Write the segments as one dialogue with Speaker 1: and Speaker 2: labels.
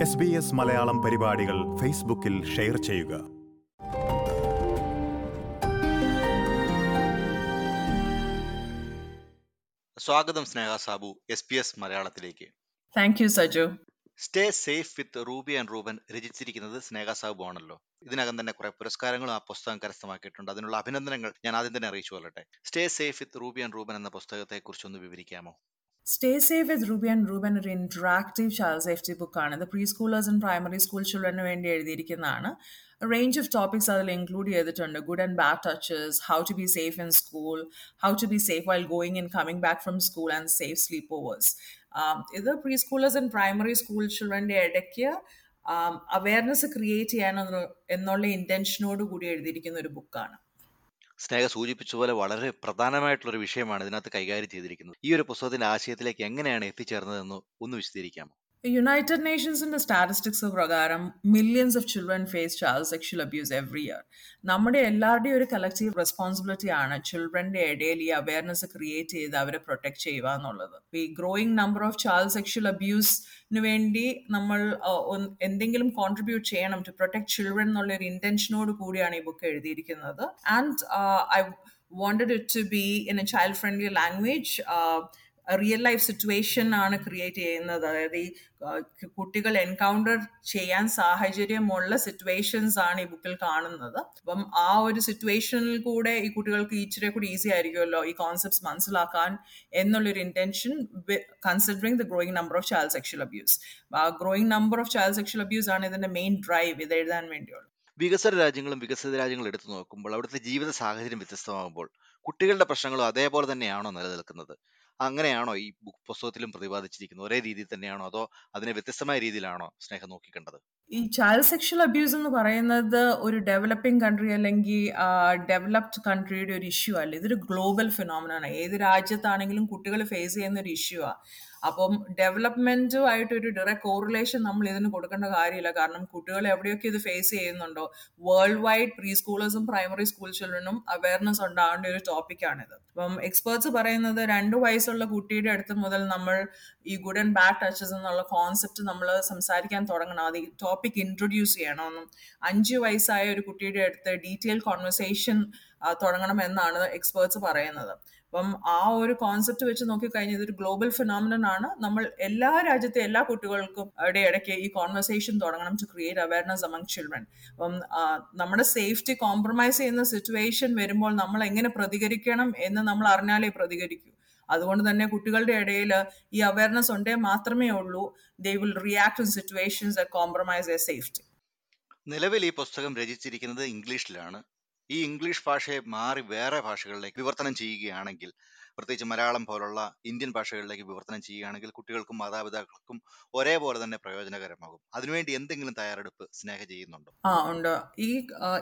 Speaker 1: S B S Malayalam പരിപാടികൾ ഫേസ്ബുക്കിൽ share ചെയ്യുക.
Speaker 2: സ്വാഗതം Sneha Sabu S P S മലയാളത്തിലേക്ക്.
Speaker 3: Thank you Saju.
Speaker 2: Stay safe with Ruby and Ruben രചിച്ചിരിക്കുന്നത് Sneha Sabu ആണല്ലോ. ഇതിനകം തന്നെ കുറെ പുരസ്കാരങ്ങളും ആ പുസ്തകം കരസ്ഥമാക്കിയിട്ടുണ്ട്. അതിനുള്ള അഭിനന്ദനങ്ങൾ ഞാൻ ആദ്യം തന്നെ അറിയിച്ചു കൊള്ളട്ടെ. Stay safe with Ruby and Ruben എന്ന പുസ്തകത്തെ കുറിച്ചൊന്ന് വിവരിക്കാമോ?
Speaker 3: Stay safe with Ruby and Ruben ഒരു ഇൻട്രാക്റ്റീവ് ചൈൽഡ് സേഫ്റ്റി ബുക്കാണ് ഇത് preschoolers and primary school ചിൽഡ്രന് വേണ്ടി എഴുതിയിരിക്കുന്നതാണ്. റേഞ്ച് ഓഫ് ടോപ്പിക്സ് അതിൽ ഇൻക്ലൂഡ് ചെയ്തിട്ടുണ്ട്. Good and bad touches how to be safe in school how to be safe while going in coming back from school and safe sleepovers ഇത് preschoolers and primary school ചിൽഡ്രന്റെ ഇടയ്ക്ക് awareness create ചെയ്യാൻ എന്നുള്ള ഇന്റൻഷനോട് കൂടി എഴുതിയിരിക്കുന്ന ഒരു ബുക്കാണ്
Speaker 2: സ്നേഹ സൂചിപ്പിച്ച പോലെ വളരെ പ്രധാനമായിട്ടുള്ള ഒരു വിഷയമാണ് ഇതിനകത്ത് കൈകാര്യം ചെയ്തിരിക്കുന്നത്. ഈ ഒരു പുസ്തകത്തിന്റെ ആശയത്തിലേക്ക് എങ്ങനെയാണ് എത്തിച്ചേർന്നതെന്ന് ഒന്ന് വിശദീകരിക്കാമോ?
Speaker 3: യുണൈറ്റഡ് നേഷൻസിന്റെ സ്റ്റാറ്റിസ്റ്റിക്സ് പ്രകാരം millions of children face child sexual abuse every year നമ്മുടെ എല്ലാവരുടെയും ഒരു കളക്റ്റീവ് റെസ്പോൺസിബിലിറ്റി ആണ് ചിൽഡ്രന്റെ ഇടയിൽ ഈ അവയർനെസ് ക്രിയേറ്റ് ചെയ്ത് അവരെ പ്രൊട്ടക്ട് ചെയ്യുക എന്നുള്ളത്. ഈ growing number of child sexual അബ്യൂസിന് വേണ്ടി നമ്മൾ എന്തെങ്കിലും കോൺട്രിബ്യൂട്ട് ചെയ്യണം ടു പ്രൊട്ടക്ട് ചിൽഡ്രൻ എന്നുള്ള ഒരു ഇന്റൻഷനോട് കൂടിയാണ് ഈ ബുക്ക് എഴുതിയിരിക്കുന്നത്. And I wanted it to be in a child friendly language uh, real life situation ആണ് ക്രിയേറ്റ് ചെയ്യുന്നത്. അതായത് ഈ കുട്ടികൾ എൻകൗണ്ടർ ചെയ്യാൻ സാഹചര്യമുള്ള സിറ്റുവേഷൻസ് ആണ് ഈ ബുക്കിൽ കാണുന്നത്. അപ്പം ആ ഒരു സിറ്റുവേഷനിൽ കൂടെ ഈ കുട്ടികൾക്ക് ഇച്ചിരി കൂടി ഈസി ആയിരിക്കുമല്ലോ ഈ കോൺസെപ്റ്റ്സ് മനസ്സിലാക്കാൻ എന്നുള്ളൊരു intention considering the growing number of child sexual abuse ആ growing number of child sexual abuse ആണ് ഇതിന്റെ മെയിൻ ഡ്രൈവ് ഇത് എഴുതാൻ വേണ്ടിയുള്ളത്
Speaker 2: വികസന രാജ്യങ്ങളും വികസിത രാജ്യങ്ങളും എടുത്തു നോക്കുമ്പോൾ അവിടുത്തെ ജീവിത സാഹചര്യം വ്യത്യസ്തമാകുമ്പോൾ കുട്ടികളുടെ പ്രശ്നങ്ങളും അതേപോലെ തന്നെയാണോ നിലനിൽക്കുന്നത്? അങ്ങനെയാണോ ഈ ബുക്ക് പുസ്തകത്തിലും പ്രതിപാദിച്ചിരിക്കുന്നത്? ഒരേ രീതിയിൽ തന്നെയാണോ അതോ അതിനെ വ്യത്യസ്തമായ രീതിയിലാണോ സ്നേഹം നോക്കിക്കണ്ടത്?
Speaker 3: ഈ ചൈൽഡ് സെക്ഷൽ അബ്യൂസ് എന്ന് പറയുന്നത് ഒരു ഡെവലപ്പിംഗ് കൺട്രി അല്ലെങ്കിൽ ഡെവലപ്ഡ് കൺട്രിയുടെ ഒരു ഇഷ്യൂ അല്ല. ഇതൊരു ഗ്ലോബൽ ഫിനോമിനാണ് ഏത് രാജ്യത്താണെങ്കിലും കുട്ടികൾ ഫേസ് ചെയ്യുന്ന ഒരു ഇഷ്യൂ ആണ് അപ്പം ഡെവലപ്മെന്റുമായിട്ട് ഒരു ഡയറക്റ്റ് കോറിലേഷൻ നമ്മൾ ഇതിന് കൊടുക്കേണ്ട കാര്യമില്ല. കാരണം കുട്ടികൾ എവിടെയൊക്കെ ഇത് ഫേസ് ചെയ്യുന്നുണ്ടോ? വേൾഡ് വൈഡ് പ്രീ സ്കൂളേഴ്സും പ്രൈമറി സ്കൂൾ ചിൽഡ്രനും അവയർനെസ് ഉണ്ടാവേണ്ട ഒരു ടോപ്പിക്കാണിത് അപ്പം എക്സ്പേർട്സ് പറയുന്നത് രണ്ട് വയസ്സുള്ള കുട്ടിയുടെ അടുത്ത് മുതൽ നമ്മൾ ഈ ഗുഡ് ആൻഡ് ബാഡ് ടച്ചസ് എന്നുള്ള കോൺസെപ്റ്റ് നമ്മൾ സംസാരിക്കാൻ തുടങ്ങണം. അത് ടോപ്പിക് ഇൻട്രൊഡ്യൂസ് ചെയ്യണമെന്നും അഞ്ച് വയസ്സായ ഒരു കുട്ടിയുടെ അടുത്ത് ഡീറ്റെയിൽ കോൺവെർസേഷൻ തുടങ്ങണം എന്നാണ് എക്സ്പേർട്സ് പറയുന്നത്. അപ്പം ആ ഒരു കോൺസെപ്റ്റ് വെച്ച് നോക്കിക്കഴിഞ്ഞാൽ ഇതൊരു ഗ്ലോബൽ ഫിനോമിനൻ ആണ്. നമ്മൾ എല്ലാ രാജ്യത്തെ എല്ലാ കുട്ടികൾക്കും അവിടെ ഇടയ്ക്ക് ഈ കോൺവെർസേഷൻ തുടങ്ങണം to create awareness among children അപ്പം നമ്മുടെ സേഫ്റ്റി കോംപ്രമൈസ് ചെയ്യുന്ന സിറ്റുവേഷൻ വരുമ്പോൾ നമ്മൾ എങ്ങനെ പ്രതികരിക്കണം എന്ന് നമ്മൾ അറിഞ്ഞാലേ പ്രതികരിക്കൂ. അതുകൊണ്ട് തന്നെ കുട്ടികളുടെ ഇടയിൽ ഈ അവയർനെസ് ഉണ്ടേ മാത്രമേ ഉള്ളൂ. They will react in situations compromise a safety
Speaker 2: നിലവിൽ ഈ പുസ്തകം രചിച്ചിരിക്കുന്നത് ഇംഗ്ലീഷിലാണ്. ഈ ഇംഗ്ലീഷ് ഭാഷയെ മാറി വേറെ ഭാഷകളിലേക്ക് വിവർത്തനം ചെയ്യുകയാണെങ്കിൽ പ്രത്യേകിച്ച് മലയാളം പോലുള്ള ഇന്ത്യൻ ഭാഷകളിലേക്ക് വിവർത്തനം ചെയ്യുകയാണെങ്കിൽ കുട്ടികൾക്കും മാതാപിതാക്കൾക്കും ഒരേപോലെ തന്നെ പ്രയോജനകരമാകും. അതിനുവേണ്ടി എന്തെങ്കിലും തയ്യാറെടുപ്പ് സ്നേഹ ചെയ്യുന്നുണ്ടോ?
Speaker 3: ആ ഉണ്ട്. ഈ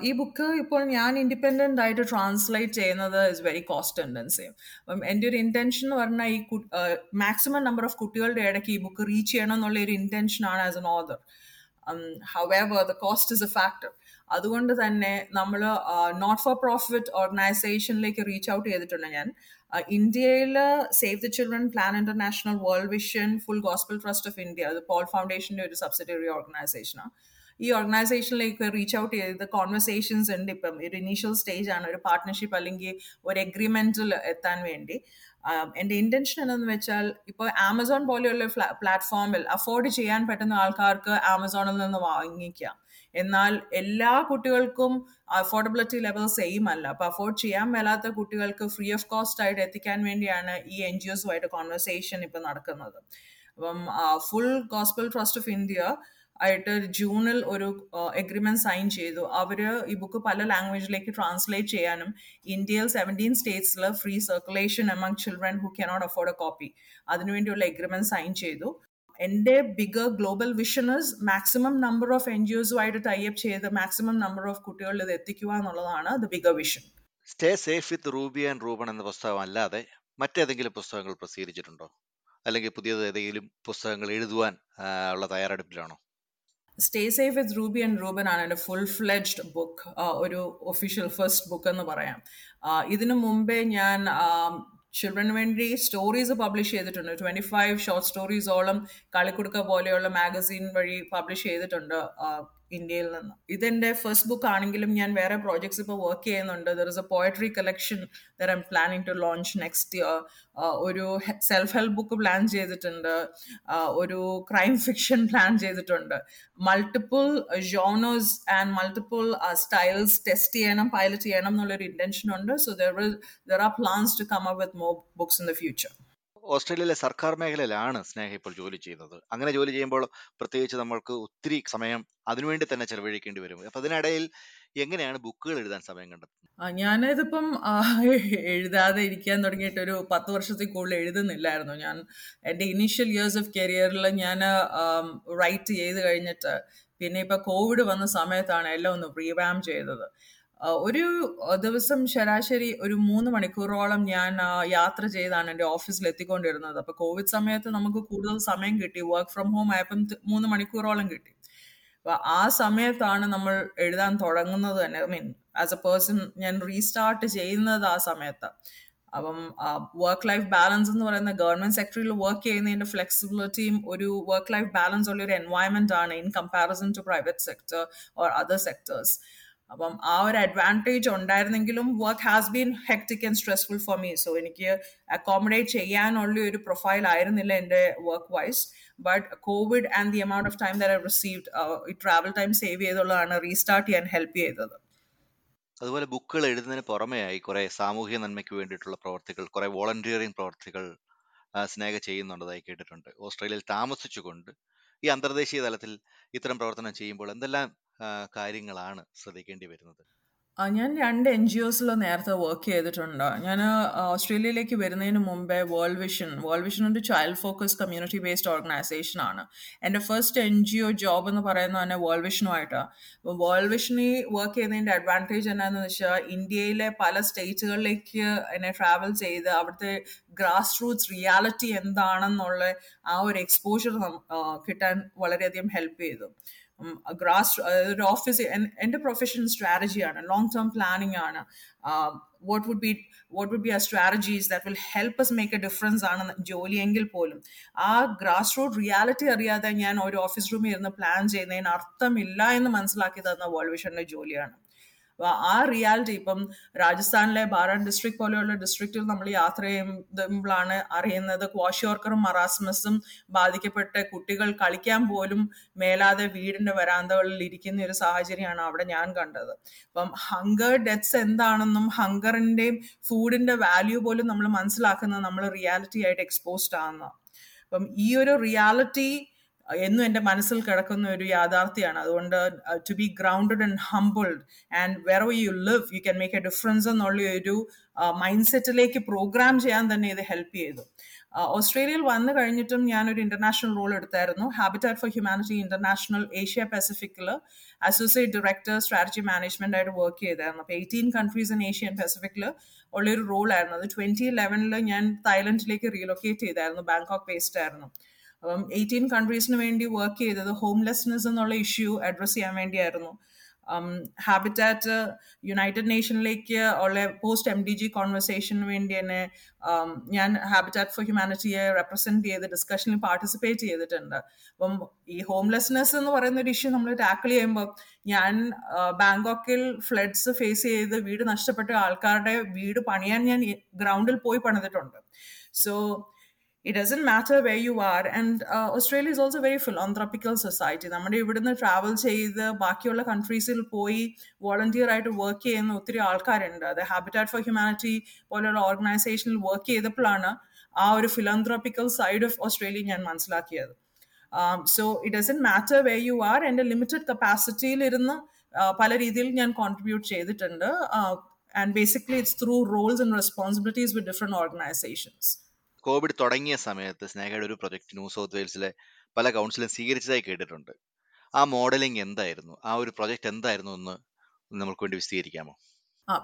Speaker 3: ഈ ബുക്ക് ഇപ്പോൾ ഞാൻ ഇൻഡിപെൻഡന്റ് ആയിട്ട് ട്രാൻസ്ലേറ്റ് ചെയ്യുന്നത് ഇസ് വെരി കോസ്റ്റ് ടെൻഡൻസി അപ്പം എന്റെ ഒരു ഇന്റൻഷൻ എന്ന് പറഞ്ഞാൽ ഈ മാക്സിമം നമ്പർ ഓഫ് കുട്ടികളുടെ ഇടയ്ക്ക് ഈ ബുക്ക് റീച്ച് ചെയ്യണം എന്നുള്ള ഒരു ഇന്റൻഷൻ ആണ് as an author however the cost is a factor അതുകൊണ്ട് തന്നെ നമ്മൾ നോട്ട് ഫോർ പ്രോഫിറ്റ് ഓർഗനൈസേഷനിലേക്ക് റീച്ച് ഔട്ട് ചെയ്തിട്ടുണ്ട് ഞാൻ. ഇന്ത്യയിൽ save the children plan international world vision full gospel trust of India അത് പോൾ ഫൗണ്ടേഷന്റെ ഒരു സബ്സിഡറി ഓർഗനൈസേഷനാണ് ഈ ഓർഗനൈസേഷനിലേക്ക് റീച്ച് ഔട്ട് ചെയ്ത് കോൺവെർസേഷൻസ് ഉണ്ട് ഇപ്പം. ഒരു ഇനീഷ്യൽ സ്റ്റേജ് ആണ്. ഒരു പാർട്ട്ണർഷിപ്പ് അല്ലെങ്കിൽ ഒരു എഗ്രിമെന്റിൽ എത്താൻ വേണ്ടി. എന്റെ ഇന്റൻഷൻ എന്നു വെച്ചാൽ ഇപ്പോൾ ആമസോൺ പോലെയുള്ള പ്ലാറ്റ്ഫോമിൽ അഫോർഡ് ചെയ്യാൻ പറ്റുന്ന ആൾക്കാർക്ക് ആമസോണിൽ നിന്ന് വാങ്ങിക്കാം. എന്നാൽ എല്ലാ കുട്ടികൾക്കും അഫോർഡബിലിറ്റി ലെവൽ സെയിം അല്ല. അപ്പൊ അഫോർഡ് ചെയ്യാൻ മേലാത്ത കുട്ടികൾക്ക് ഫ്രീ ഓഫ് കോസ്റ്റ് ആയിട്ട് എത്തിക്കാൻ വേണ്ടിയാണ് ഈ എൻ ജി ഒസുമായിട്ട് കോൺവെർസേഷൻ ഇപ്പൊ നടക്കുന്നത്. അപ്പം full gospel trust of India ആയിട്ട് ജൂണിൽ ഒരു എഗ്രിമെന്റ് സൈൻ ചെയ്തു. അവർ ഈ ബുക്ക് പല ലാംഗ്വേജിലേക്ക് ട്രാൻസ്ലേറ്റ് ചെയ്യാനും ഇന്ത്യയിൽ seventeen സ്റ്റേറ്റ്സിൽ free circulation among children who cannot afford a copy അതിനുവേണ്ടിയുള്ള എഗ്രിമെന്റ് സൈൻ ചെയ്തു. എന്റെ bigger global വിഷനേഴ്സ് maximum number of N G ഒസുമായിട്ട് type ചെയ്ത് മാക്സിമം നമ്പർ ഓഫ് കുട്ടികളിൽ ഇത് എത്തിക്കുക എന്നുള്ളതാണ് the bigger vision
Speaker 2: stay safe with Ruby and Ruben എന്ന പുസ്തകം അല്ലാതെ മറ്റേതെങ്കിലും പുസ്തകങ്ങൾ പ്രസിദ്ധീകരിച്ചിട്ടുണ്ടോ? അല്ലെങ്കിൽ പുതിയത് ഏതെങ്കിലും പുസ്തകങ്ങൾ എഴുതുവാൻ ഉള്ള തയ്യാറെടുപ്പിലാണോ?
Speaker 3: Stay safe with Ruby and Ruben ആണ് എന്റെ ഫുൾ ഫ്ലെഡ്ജ്ഡ് ബുക്ക് ഒരു ഒഫീഷ്യൽ ഫസ്റ്റ് ബുക്ക് എന്ന് പറയാം. ഇതിനു മുമ്പേ ഞാൻ ചിൽഡ്രന് വേണ്ടി സ്റ്റോറീസ് പബ്ലിഷ് ചെയ്തിട്ടുണ്ട്. ട്വന്റി ഫൈവ് ഷോർട്ട് സ്റ്റോറീസോളം കളിക്കുടുക്ക പോലെയുള്ള മാഗസീൻ വഴി പബ്ലിഷ് ചെയ്തിട്ടുണ്ട്. ഇന്ത്യയിൽ നിന്ന്. ഇതെന്റെ ഫസ്റ്റ് ബുക്ക് ആണെങ്കിലും ഞാൻ വേറെ പ്രോജക്ട്സ് ഇപ്പോൾ വർക്ക് ചെയ്യുന്നുണ്ട്. There is a poetry collection there I'm planning to launch next year ഒരു സെൽഫ് ഹെൽപ്പ് ബുക്ക് പ്ലാൻ ചെയ്തിട്ടുണ്ട്. ഒരു ക്രൈം ഫിക്ഷൻ പ്ലാൻ ചെയ്തിട്ടുണ്ട്. Multiple genres and multiple styles test ചെയ്യണം പൈലറ്റ് ചെയ്യണം എന്നുള്ളൊരു ഇന്റൻഷൻ ഉണ്ട്. So there there are plans to come up with more books in the future
Speaker 2: ഓസ്ട്രേലിയയിലെ സർക്കാർ മേഖലയിലാണ് സ്നേഹ ഇപ്പോൾ ജോലി ചെയ്യുന്നത്. അങ്ങനെ ജോലി ചെയ്യുമ്പോൾ പ്രത്യേകിച്ച് നമ്മൾക്ക് ഒത്തിരി സമയം അതിനുവേണ്ടി തന്നെ ചെലവഴിക്കേണ്ടി വരും. അപ്പൊ അതിനിടയിൽ എങ്ങനെയാണ് ബുക്കുകൾ എഴുതാൻ സമയം കണ്ടെത്തുന്നത്?
Speaker 3: ഞാനിതിപ്പം എഴുതാതെ ഇരിക്കാൻ തുടങ്ങിയിട്ട് ഒരു പത്ത് വർഷത്തിൽ കൂടുതൽ എഴുതുന്നില്ലായിരുന്നു. ഞാൻ എന്റെ ഇനീഷ്യൽ ഇയേഴ്സ് ഓഫ് കരിയറിൽ ഞാൻ റൈറ്റ് ചെയ്ത് കഴിഞ്ഞിട്ട് പിന്നെ ഇപ്പൊ കോവിഡ് വന്ന സമയത്താണ് എല്ലാം ഒന്ന് റീവാം ചെയ്തത്. ഒരു ദിവസം ശരാശരി ഒരു മൂന്ന് മണിക്കൂറോളം ഞാൻ യാത്ര ചെയ്താണ് എന്റെ ഓഫീസിൽ എത്തിക്കൊണ്ടിരുന്നത് അപ്പോൾ കോവിഡ് സമയത്ത് നമുക്ക് കൂടുതൽ സമയം കിട്ടി. വർക്ക് ഫ്രം ഹോം ആയപ്പം മൂന്ന് മണിക്കൂറോളം കിട്ടി. അപ്പോൾ ആ സമയത്താണ് നമ്മൾ എഴുതാൻ തുടങ്ങുന്നത് തന്നെ. I mean as a person ഞാൻ റീസ്റ്റാർട്ട് ചെയ്യുന്നത് ആ സമയത്ത്. അപ്പം വർക്ക് ലൈഫ് ബാലൻസ് എന്ന് പറയുന്ന ഗവൺമെന്റ് സെക്ടറിൽ വർക്ക് ചെയ്യുന്നതിന്റെ ഫ്ലെക്സിബിലിറ്റിയും ഒരു വർക്ക് ലൈഫ് ബാലൻസ് ഉള്ള ഒരു എൻവയൺമെന്റ് ആണ് in comparison to private sector or other sectors അപ്പം ആ ഒരു അഡ്വാന്റേജ് ഉണ്ടായിരുന്നെങ്കിലും work has been hectic and stressful for me so എനിക്ക് അക്കോമഡേറ്റ് ചെയ്യാനുള്ള ഒരു പ്രൊഫൈൽ ആയിരുന്നില്ല എന്റെ work wise but Covid and the amount of time the received ഈ ട്രാവൽ ടൈം സേവ് ചെയ്തുള്ളതാണ് റീസ്റ്റാർട്ട് ചെയ്യാൻ ഹെൽപ്പ് ചെയ്തത്.
Speaker 2: അതുപോലെ ബുക്കുകൾ എഴുതുന്നതിന് പുറമെയായി കുറെ സാമൂഹ്യ നന്മയ്ക്ക് വേണ്ടിയിട്ടുള്ള പ്രവർത്തികൾ കുറെ വോളണ്ടിയറിംഗ് പ്രവർത്തികൾ സ്നേഹ ചെയ്യുന്നുണ്ടതായി കേട്ടിട്ടുണ്ട്. ഓസ്ട്രേലിയയിൽ താമസിച്ചുകൊണ്ട് ഈ അന്തർദേശീയ തലത്തിൽ ഇത്തരം പ്രവർത്തനം ചെയ്യുമ്പോൾ എന്തെല്ലാം കാര്യങ്ങളാണ് ശ്രദ്ധിക്കേണ്ടി വരുന്നത്.
Speaker 3: ഞാൻ രണ്ട് എൻ ജി ഒസിൽ നേരത്തെ വർക്ക് ചെയ്തിട്ടുണ്ട്? ഞാൻ ഓസ്ട്രേലിയയിലേക്ക് വരുന്നതിന് മുമ്പേ വേൾഡ് വിഷൻ വേൾഡ് വിഷൻ ഒരു child focus community based organisation ആണ്. എന്റെ first N G O job എന്ന് പറയുന്നത് തന്നെ വേൾഡ് വിഷനുമായിട്ടാണ് അപ്പോൾ വേൾഡ് വിഷനിൽ വർക്ക് ചെയ്യുന്നതിന്റെ അഡ്വാന്റേജ് എന്നാന്ന് വെച്ചാൽ ഇന്ത്യയിലെ പല സ്റ്റേറ്റുകളിലേക്ക് എന്നെ ട്രാവൽ ചെയ്ത് അവിടുത്തെ ഗ്രാസ് റൂട്ട്സ് റിയാലിറ്റി എന്താണെന്നുള്ള ആ ഒരു എക്സ്പോഷർ കിട്ടാൻ വളരെയധികം ഹെൽപ്പ് ചെയ്തു. ഗ്രാസ് ഒരു ഓഫീസ് എന്റെ പ്രൊഫഷൻ സ്ട്രാറ്റജിയാണ് ലോങ് ടേം പ്ലാനിങ് ആണ്. What would be what would be ആ strategies that will help us make a difference ആണ് ജോലിയെങ്കിൽ പോലും. ആ ഗ്രാസ് റൂട്ട് റിയാലിറ്റി അറിയാതെ ഞാൻ ഒരു ഓഫീസ് റൂമിൽ ഇരുന്ന് പ്ലാൻ ചെയ്യുന്നതിന് അർത്ഥമില്ല എന്ന് മനസ്സിലാക്കി തന്ന വേൾഡ് ജോലിയാണ്. ആ റിയാലിറ്റി ഇപ്പം രാജസ്ഥാനിലെ ബാരാൻ ഡിസ്ട്രിക്ട് പോലെയുള്ള ഡിസ്ട്രിക്റ്റിൽ നമ്മൾ യാത്ര ചെയ്യുമ്പോഴാണ് അറിയുന്നത്. ക്വാഷ്യോർക്കറും മറാസ്മസും ബാധിക്കപ്പെട്ട കുട്ടികൾ കളിക്കാൻ പോലും മേലാതെ വീടിന്റെ വരാന്തകളിൽ ഇരിക്കുന്ന ഒരു സാഹചര്യമാണ് അവിടെ ഞാൻ കണ്ടത്. അപ്പം ഹങ്കർ ഡെത്ത്സ് എന്താണെന്നും ഹങ്കറിന്റെയും ഫുഡിന്റെ വാല്യൂ പോലും നമ്മൾ മനസ്സിലാക്കുന്നത് നമ്മൾ റിയാലിറ്റി ആയിട്ട് എക്സ്പോസ്ഡ് ആകുന്ന അപ്പം ഈ ഒരു റിയാലിറ്റി എന്നും എന്റെ മനസ്സിൽ കിടക്കുന്ന ഒരു യാഥാർത്ഥ്യമാണ്. അതുകൊണ്ട് to be grounded and humbled and where you live you can make a difference എന്നുള്ള ഒരു മൈൻഡ് സെറ്റിലേക്ക് പ്രോഗ്രാം ചെയ്യാൻ തന്നെ ഇത് ഹെൽപ്പ് ചെയ്തു. ഓസ്ട്രേലിയയിൽ വന്നു കഴിഞ്ഞിട്ടും ഞാനൊരു ഇന്റർനാഷണൽ റോൾ എടുത്തായിരുന്നു. Habitat for Humanity International Asia പസഫിക്കിൽ associate director strategy management ആയിട്ട് വർക്ക് ചെയ്തായിരുന്നു. അപ്പോൾ എയ്റ്റീൻ കൺട്രീസ് ഇൻ ഏഷ്യ പസഫിക്കിൽ ഉള്ളൊരു റോൾ ആയിരുന്നു. അത് ട്വന്റി ഇലവനിൽ ഞാൻ തായ്ലൻഡിലേക്ക് റീലൊക്കേറ്റ് ചെയ്തായിരുന്നു. ബാങ്കോക്ക് ബേസ്ഡ് ആയിരുന്നു. അപ്പം എയ്റ്റീൻ കൺട്രീസിന് വേണ്ടി വർക്ക് ചെയ്തത് ഹോംലെസ്നെസ് എന്നുള്ള ഇഷ്യൂ അഡ്രസ് ചെയ്യാൻ വേണ്ടിയായിരുന്നു. ഹാബിറ്റാറ്റ് യുണൈറ്റഡ് നേഷനിലേക്ക് ഉള്ള പോസ്റ്റ് എം ഡി ജി കോൺവെർസേഷന് വേണ്ടി തന്നെ ഞാൻ ഹാബിറ്റാറ്റ് ഫോർ ഹ്യൂമാനിറ്റിയെ റെപ്രസെന്റ് ചെയ്ത് ഡിസ്കഷനിൽ പാർട്ടിസിപ്പേറ്റ് ചെയ്തിട്ടുണ്ട്. അപ്പം ഈ ഹോംലെസ്നെസ് എന്ന് പറയുന്ന ഒരു ഇഷ്യൂ നമ്മൾ ടാക്കിൾ ചെയ്യുമ്പോൾ ഞാൻ ബാങ്കോക്കിൽ ഫ്ലഡ്സ് ഫേസ് ചെയ്ത് വീട് നഷ്ടപ്പെട്ട ആൾക്കാരുടെ വീട് പണിയാൻ ഞാൻ ഗ്രൗണ്ടിൽ പോയി പണിതിട്ടുണ്ട്. So it doesn't matter where you are. And uh, australia is also very philanthropical society. നമ്മുടെ ഇവിടുന്ന് ട്രാവൽ ചെയ്ത് ബാക്കിയുള്ള കൺട്രീസിൽ പോയി വോളണ്ടിയർ ആയിട്ട് വർക്ക് ചെയ്യുന്ന ഒത്തിരി ആൾക്കാരുണ്ട്. അത് ഹാബിറ്റാറ്റ് ഫോർ ഹ്യൂമാനിറ്റി പോലുള്ള ഓർഗനൈസേഷനിൽ വർക്ക് ചെയ്തപ്പോഴാണ് ആ ഒരു ഫിലാന്ത്രോപ്പിക്കൽ സൈഡ് ഓഫ് ഓസ്ട്രേലിയ ഞാൻ മനസ്സിലാക്കിയത്. So it doesn't matter way you are എന്റെ ലിമിറ്റഡ് കപ്പാസിറ്റിയിൽ ഇരുന്ന് പല രീതിയിൽ ഞാൻ കോൺട്രിബ്യൂട്ട് ചെയ്തിട്ടുണ്ട്. And basically it's through roles and responsibilities with different organisations
Speaker 2: Covid തുടങ്ങിയ സമയത്ത് സ്നേഹയുടെ ഒരു പ്രൊജക്ട് ന്യൂ സൗത്ത് വെയിൽസിലെ പല കൗൺസിലും സ്വീകരിച്ചതായി കേട്ടിട്ടുണ്ട്. ആ മോഡലിംഗ് എന്തായിരുന്നു? ആ ഒരു പ്രൊജക്ട് എന്തായിരുന്നു എന്ന് നമുക്ക് വേണ്ടി വിശദീകരിക്കാമോ?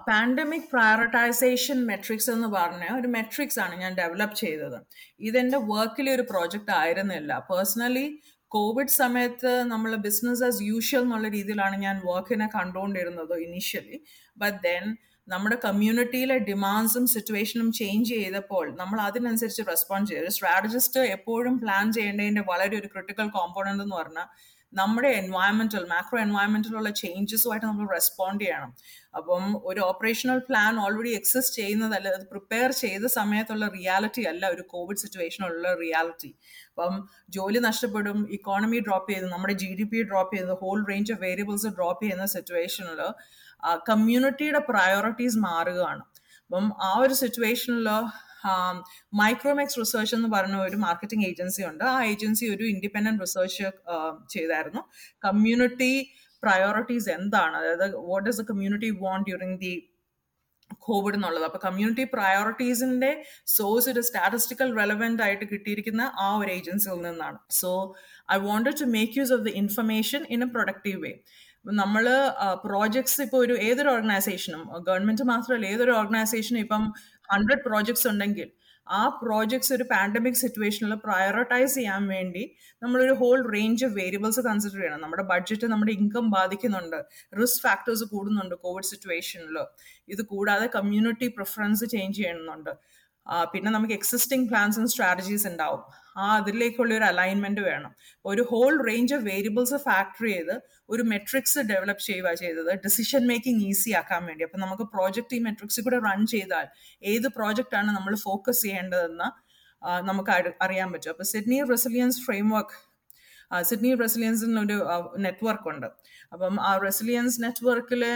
Speaker 3: പാൻഡമിക് പ്രയോറിറ്റൈസേഷൻ മെട്രിക്സ് എന്ന് പറഞ്ഞ ഒരു മെട്രിക്സ് ആണ് ഞാൻ ഡെവലപ്പ് ചെയ്തത്. ഇതെന്റെ വർക്കിലെ ഒരു പ്രോജക്റ്റ് ആയിരുന്നില്ല. പേഴ്സണലി കോവിഡ് സമയത്ത് നമ്മൾ ബിസിനസ് ആസ് യൂഷ്വൽ എന്നുള്ള രീതിയിലാണ് ഞാൻ വർക്കിനെ കണ്ടുകൊണ്ടിരുന്നത് ഇനീഷ്യലി ബട്ട് ദെൻ നമ്മുടെ കമ്മ്യൂണിറ്റിയിലെ ഡിമാൻഡ്സും സിറ്റുവേഷനും ചേഞ്ച് ചെയ്തപ്പോൾ നമ്മൾ അതിനനുസരിച്ച് റെസ്പോണ്ട് ചെയ്തു. ഒരു സ്ട്രാറ്റജിസ്റ്റ് എപ്പോഴും പ്ലാൻ ചെയ്യേണ്ടതിന്റെ വളരെ ഒരു ക്രിട്ടിക്കൽ കോമ്പോണന്റ് എന്ന് പറഞ്ഞാൽ നമ്മുടെ എൻവയോൺമെന്റൽ മാക്രോ എൻവയൺമെന്റലുള്ള ചേഞ്ചസുമായിട്ട് നമ്മൾ റെസ്പോണ്ട് ചെയ്യണം. അപ്പം ഒരു ഓപ്പറേഷണൽ പ്ലാൻ ഓൾറെഡി എക്സിസ്റ്റ് ചെയ്യുന്നതല്ല അത് പ്രിപ്പയർ ചെയ്ത സമയത്തുള്ള റിയാലിറ്റി അല്ല ഒരു കോവിഡ് സിറ്റുവേഷനുള്ള റിയാലിറ്റി അപ്പം ജോലി നഷ്ടപ്പെടും ഇക്കോണമി ഡ്രോപ്പ് ചെയ്ത് നമ്മുടെ ജി ഡി പി ഡ്രോപ്പ് ചെയ്ത് whole range of variables drop ചെയ്യുന്ന സിറ്റുവേഷനിൽ കമ്മ്യൂണിറ്റിയുടെ പ്രയോറിറ്റീസ് മാറുകയാണ്. അപ്പം ആ ഒരു സിറ്റുവേഷനിൽ മൈക്രോമാക്സ് റിസർച്ച് എന്ന് പറഞ്ഞ ഒരു മാർക്കറ്റിംഗ് ഏജൻസി ഉണ്ട്. ആ ഏജൻസി ഒരു ഇൻഡിപെൻഡന്റ് റിസർച്ച് ചെയ്തായിരുന്നു. കമ്മ്യൂണിറ്റി പ്രയോറിറ്റീസ് എന്താണ്? അതായത് what is the community want during the Covid എന്നുള്ളത്. അപ്പൊ കമ്മ്യൂണിറ്റി പ്രയോറിറ്റീസിന്റെ സോഴ്സ് ഒരു സ്റ്റാറ്റിസ്റ്റിക്കൽ റെലവെന്റ് ആയിട്ട് കിട്ടിയിരിക്കുന്ന ആ ഒരു ഏജൻസിയിൽ നിന്നാണ്. So I wanted to make use of the information in a productive way നമ്മൾ പ്രോജക്ട്സ് ഇപ്പോൾ ഒരു ഏതൊരു ഓർഗനൈസേഷനും ഗവൺമെന്റ് മാത്രമല്ല ഏതൊരു ഓർഗനൈസേഷനും ഇപ്പം ഹൺഡ്രഡ് പ്രോജക്ട്സ് ഉണ്ടെങ്കിൽ ആ പ്രോജക്ട്സ് ഒരു പാൻഡമിക് സിറ്റുവേഷനിൽ പ്രയോറിറ്റൈസ് ചെയ്യാൻ വേണ്ടി നമ്മളൊരു whole range of variables consider ചെയ്യണം. നമ്മുടെ ബഡ്ജറ്റ് നമ്മുടെ ഇൻകം ബാധിക്കുന്നുണ്ട്. റിസ്ക് ഫാക്ടേഴ്സ് കൂടുന്നുണ്ട് കോവിഡ് സിറ്റുവേഷനിൽ ഇത് കൂടാതെ കമ്മ്യൂണിറ്റി പ്രിഫറൻസ് ചേഞ്ച് ചെയ്യുന്നുണ്ട് പിന്നെ നമുക്ക് എക്സിസ്റ്റിംഗ് പ്ലാൻസ് ആൻഡ് സ്ട്രാറ്റജീസ് ഉണ്ടാവും. ആ അതിലേക്കുള്ള ഒരു അലൈൻമെന്റ് വേണം. ഒരു whole range of variables factor ചെയ്ത് ഒരു മെട്രിക്സ് ഡെവലപ്പ് ചെയ്യുക ചെയ്തത് ഡിസിഷൻ മേക്കിംഗ് ഈസി ആക്കാൻ വേണ്ടി. അപ്പം നമുക്ക് പ്രോജക്റ്റ് ഈ മെട്രിക്സിൽ കൂടെ റൺ ചെയ്താൽ ഏത് പ്രോജക്റ്റ് ആണ് നമ്മൾ ഫോക്കസ് ചെയ്യേണ്ടതെന്ന് നമുക്ക് അറിയാൻ പറ്റും. അപ്പോൾ Sydney resilience framework Sydney resilience ഒരു നെറ്റ്വർക്ക് ഉണ്ട്. അപ്പം ആ റെസിലിയൻസ് നെറ്റ്വർക്കിലെ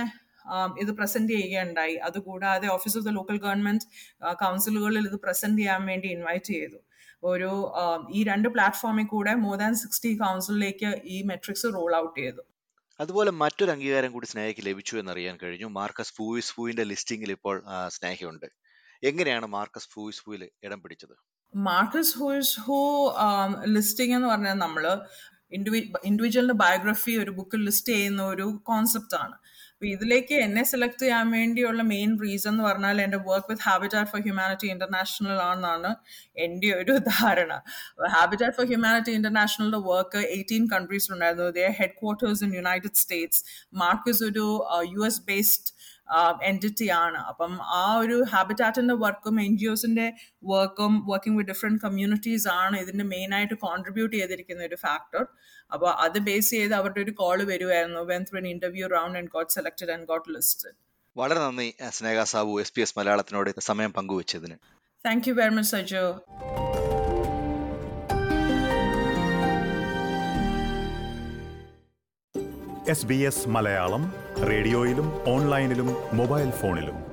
Speaker 3: ഇത് പ്രസന്റ് ചെയ്യുകയുണ്ടായി. അതുകൂടാതെ office of the local government കൗൺസിലുകളിൽ ഇത് പ്രസന്റ് ചെയ്യാൻ വേണ്ടി ഇൻവൈറ്റ് ചെയ്തു. ഒരു ഈ രണ്ട് പ്ലാറ്റ്ഫോമിൽ കൂടെ മോർ ദാൻ സിക്സ്റ്റി കൗൺസിലിലേക്ക് ഈ മെട്രിക്സ് റോൾ ഔട്ട് ചെയ്തു.
Speaker 2: അതുപോലെ മറ്റൊരു അംഗീകാരം കൂടി സ്നേഹയ്ക്ക് ലഭിച്ചു എന്നറിയാൻ കഴിഞ്ഞു. മാർക്കസ് ഫൂയിസ് ഫൂവിന്റെ ലിസ്റ്റിംഗിൽ ഇപ്പോൾ സ്നേഹയുണ്ട്. എങ്ങനെയാണ് മാർക്കസ് ഫൂയിസ് ഫൂയിൽ ഇടം പിടിച്ചത്?
Speaker 3: മാർക്കസ് ഹൂയിസ് ഹൂ ലിസ്റ്റിംഗ് എന്ന് പറഞ്ഞാൽ നമ്മൾ ഇൻഡിവി ഇൻഡിവിജ്വലിന്റെ ബയോഗ്രഫി ഒരു ബുക്കിൽ ലിസ്റ്റ് ചെയ്യുന്ന ഒരു കോൺസെപ്റ്റ് ആണ്. അപ്പൊ ഇതിലേക്ക് എന്നെ സെലക്ട് ചെയ്യാൻ വേണ്ടിയുള്ള മെയിൻ റീസൺ എന്ന് പറഞ്ഞാൽ എന്റെ work with Habitat for Humanity International ആണെന്നാണ് എന്റെ ഒരു ധാരണ. ഹാബിറ്റാറ്റ് ഫോർ ഹ്യൂമാനിറ്റി ഇന്റർനാഷണലിന്റെ work eighteen കൺട്രീസിലുണ്ടായിരുന്നു headquarters in United States Marcus ഒരു യു എസ് ബേസ്ഡ് എന്റിറ്റി ആണ്. അപ്പം ആ ഒരു ഹാബിറ്റാറ്റിന്റെ വർക്കും എൻ ജി ഒസിന്റെ വർക്കും വർക്കിംഗ് വിത്ത് ഡിഫറെന്റ് കമ്മ്യൂണിറ്റീസ് ആണ് ഇതിന്റെ മെയിൻ ആയിട്ട് കോൺട്രിബ്യൂട്ട് ചെയ്തിരിക്കുന്ന ഒരു ഫാക്ടർ അപ്പോൾ അത് ബേസ് ചെയ്ത് അവരുടെ ഒരു കോൾ വരുമായിരുന്നു when through an interview round and got selected and got listed
Speaker 2: വളരെ നന്ദി Sneha Sabu S P S മലയാളത്തിനോട് സമയം പങ്കുവച്ചതിന്.
Speaker 3: Thank you very much Sajo
Speaker 1: S B S Malayalam റേഡിയോയിലും ഓൺലൈനിലും മൊബൈൽ ഫോണിലും.